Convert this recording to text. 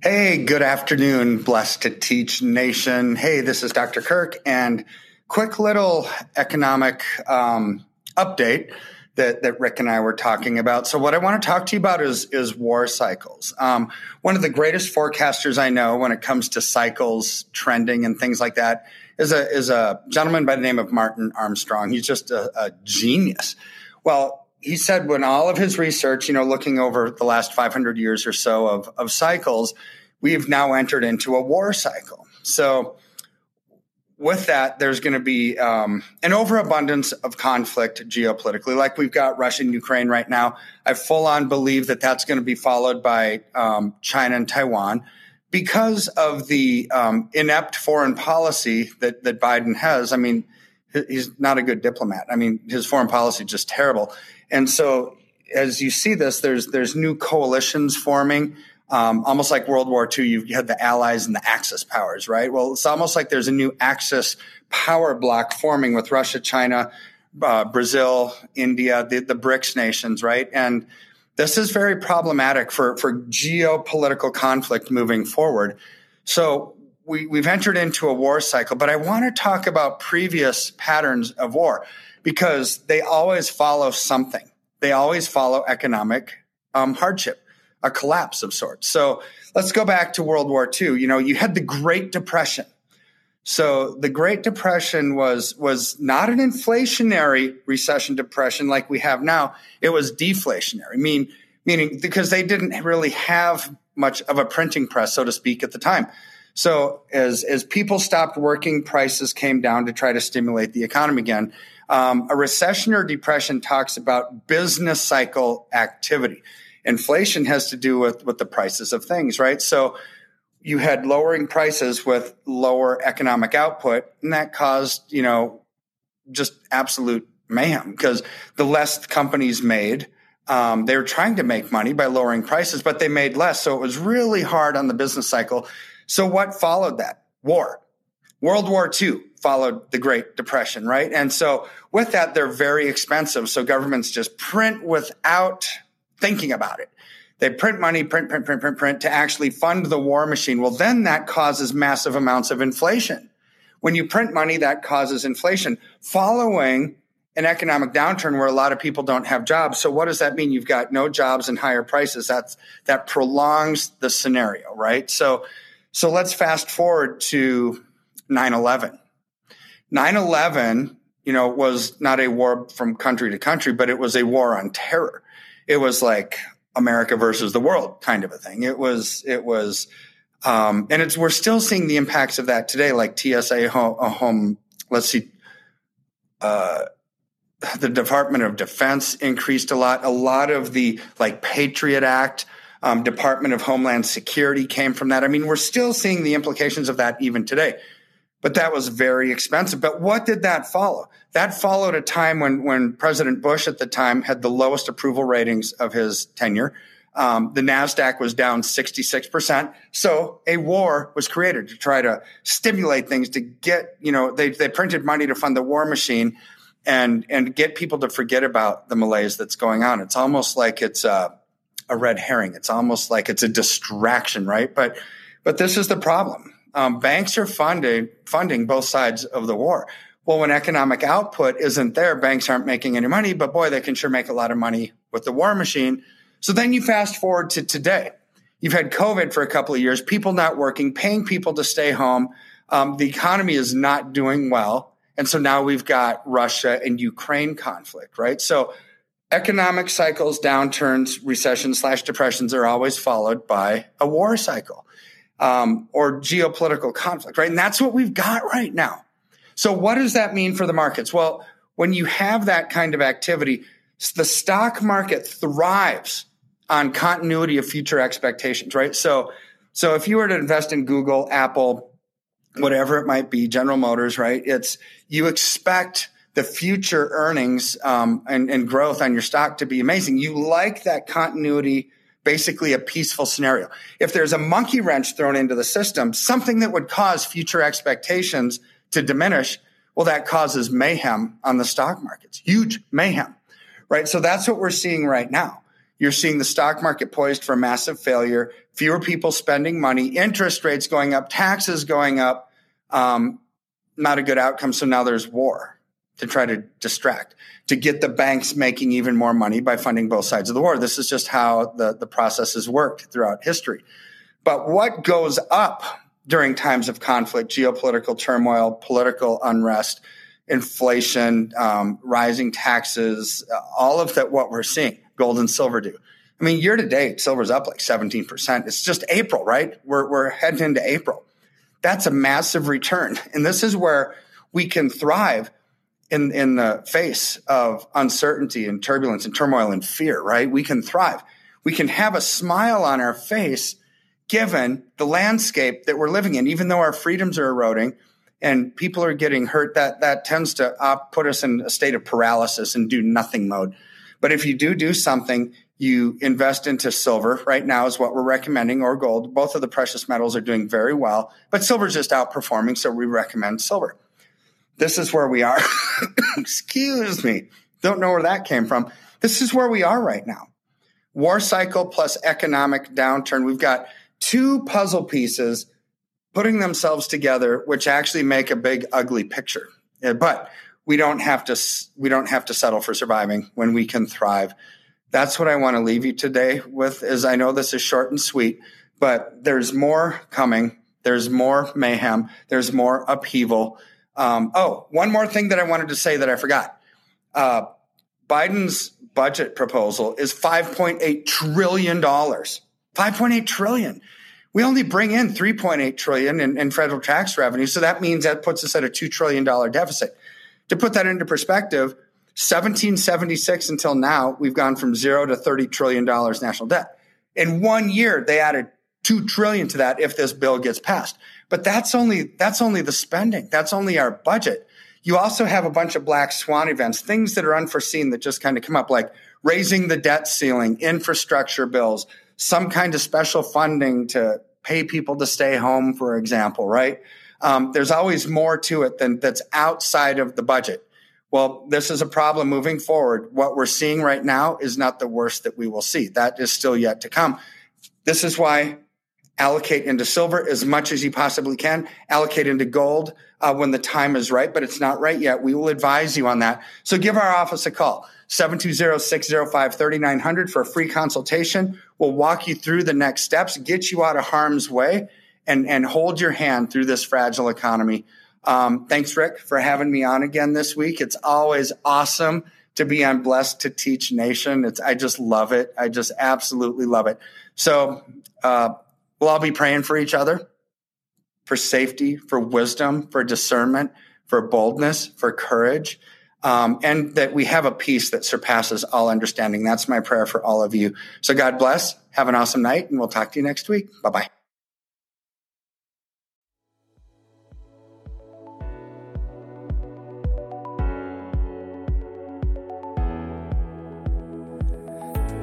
Hey, good afternoon, blessed to teach nation. Hey, this is Dr. Kirk, and quick little economic um, update that, that Rick and I were talking about. So, what I want to talk to you about is is war cycles. Um, one of the greatest forecasters I know when it comes to cycles, trending, and things like that is a is a gentleman by the name of Martin Armstrong. He's just a, a genius. Well, he said when all of his research, you know, looking over the last 500 years or so of, of cycles, we've now entered into a war cycle. So, with that, there's going to be um, an overabundance of conflict geopolitically, like we've got Russia and Ukraine right now. I full on believe that that's going to be followed by um, China and Taiwan because of the um, inept foreign policy that, that Biden has. I mean, he's not a good diplomat. I mean, his foreign policy is just terrible. And so as you see this, there's there's new coalitions forming. Um, almost like World War II, you had the Allies and the Axis powers, right? Well, it's almost like there's a new Axis power block forming with Russia, China, uh, Brazil, India, the, the BRICS nations, right? And this is very problematic for, for geopolitical conflict moving forward. So we, we've entered into a war cycle, but I want to talk about previous patterns of war because they always follow something. They always follow economic um, hardship, a collapse of sorts. So let's go back to World War II. You know, you had the Great Depression. So the Great Depression was was not an inflationary recession depression like we have now. It was deflationary, mean meaning because they didn't really have much of a printing press, so to speak, at the time. So as as people stopped working, prices came down to try to stimulate the economy again. Um, a recession or depression talks about business cycle activity. Inflation has to do with, with the prices of things, right? So you had lowering prices with lower economic output, and that caused, you know, just absolute mayhem because the less companies made, um, they were trying to make money by lowering prices, but they made less. So it was really hard on the business cycle. So what followed that? War. World War II followed the Great Depression, right? And so with that, they're very expensive. So governments just print without thinking about it. They print money, print, print, print, print, print to actually fund the war machine. Well, then that causes massive amounts of inflation. When you print money, that causes inflation. Following an economic downturn where a lot of people don't have jobs. So what does that mean? You've got no jobs and higher prices. That's that prolongs the scenario, right? So so let's fast forward to 9/11. 9/11, you know, was not a war from country to country, but it was a war on terror. It was like America versus the world kind of a thing. It was it was um, and it's we're still seeing the impacts of that today like TSA home, home let's see uh, the Department of Defense increased a lot. A lot of the like Patriot Act, um, Department of Homeland Security came from that. I mean, we're still seeing the implications of that even today but that was very expensive. But what did that follow? That followed a time when, when President Bush at the time had the lowest approval ratings of his tenure. Um, the NASDAQ was down 66%. So a war was created to try to stimulate things to get, you know, they, they printed money to fund the war machine and, and get people to forget about the malaise that's going on. It's almost like it's a, a red herring. It's almost like it's a distraction, right? But, but this is the problem um, banks are funding funding both sides of the war. Well, when economic output isn't there, banks aren't making any money, but boy, they can sure make a lot of money with the war machine. So then you fast forward to today. You've had COVID for a couple of years, people not working, paying people to stay home. Um, the economy is not doing well. And so now we've got Russia and Ukraine conflict, right? So economic cycles, downturns, recessions slash depressions are always followed by a war cycle um, or geopolitical conflict, right? And that's what we've got right now. So, what does that mean for the markets? Well, when you have that kind of activity, the stock market thrives on continuity of future expectations, right? So, So if you were to invest in Google, Apple, whatever it might be, General Motors, right? It's you expect the future earnings um, and, and growth on your stock to be amazing. You like that continuity, basically a peaceful scenario. If there's a monkey wrench thrown into the system, something that would cause future expectations to diminish, well, that causes mayhem on the stock markets, huge mayhem, right? So that's what we're seeing right now. You're seeing the stock market poised for massive failure, fewer people spending money, interest rates going up, taxes going up. Um, not a good outcome. So now there's war to try to distract, to get the banks making even more money by funding both sides of the war. This is just how the, the process has worked throughout history. But what goes up during times of conflict, geopolitical turmoil, political unrest, inflation, um, rising taxes, uh, all of that, what we're seeing, gold and silver do. I mean, year to date, silver's up like 17%. It's just April, right? We're, we're heading into April. That's a massive return. And this is where we can thrive in in the face of uncertainty and turbulence and turmoil and fear, right? We can thrive. We can have a smile on our face given the landscape that we're living in, even though our freedoms are eroding and people are getting hurt, that that tends to put us in a state of paralysis and do nothing mode. But if you do do something, you invest into silver right now is what we're recommending or gold. Both of the precious metals are doing very well, but silver's just outperforming. So we recommend silver this is where we are. Excuse me. Don't know where that came from. This is where we are right now. War cycle plus economic downturn. We've got two puzzle pieces putting themselves together, which actually make a big, ugly picture. But we don't have to, we don't have to settle for surviving when we can thrive. That's what I want to leave you today with is I know this is short and sweet, but there's more coming. There's more mayhem. There's more upheaval. Um, oh, one more thing that I wanted to say that I forgot. Uh, Biden's budget proposal is $5.8 trillion. 5.8 trillion. We only bring in 3.8 trillion in, in federal tax revenue. So that means that puts us at a $2 trillion deficit. To put that into perspective, 1776 until now, we've gone from zero to $30 trillion national debt. In one year, they added 2 trillion to that if this bill gets passed. But that's only that's only the spending. That's only our budget. You also have a bunch of black swan events, things that are unforeseen that just kind of come up like raising the debt ceiling, infrastructure bills, some kind of special funding to pay people to stay home, for example, right? Um, there's always more to it than that's outside of the budget. Well, this is a problem moving forward. What we're seeing right now is not the worst that we will see. That is still yet to come. This is why allocate into silver as much as you possibly can, allocate into gold uh, when the time is right, but it's not right yet. We will advise you on that. So give our office a call, 720-605-3900 for a free consultation. We'll walk you through the next steps, get you out of harm's way, and, and hold your hand through this fragile economy. Um, thanks, Rick, for having me on again this week. It's always awesome to be on Blessed to Teach Nation. It's, I just love it. I just absolutely love it. So, uh, We'll all be praying for each other for safety, for wisdom, for discernment, for boldness, for courage, um, and that we have a peace that surpasses all understanding. That's my prayer for all of you. So God bless. Have an awesome night, and we'll talk to you next week. Bye bye.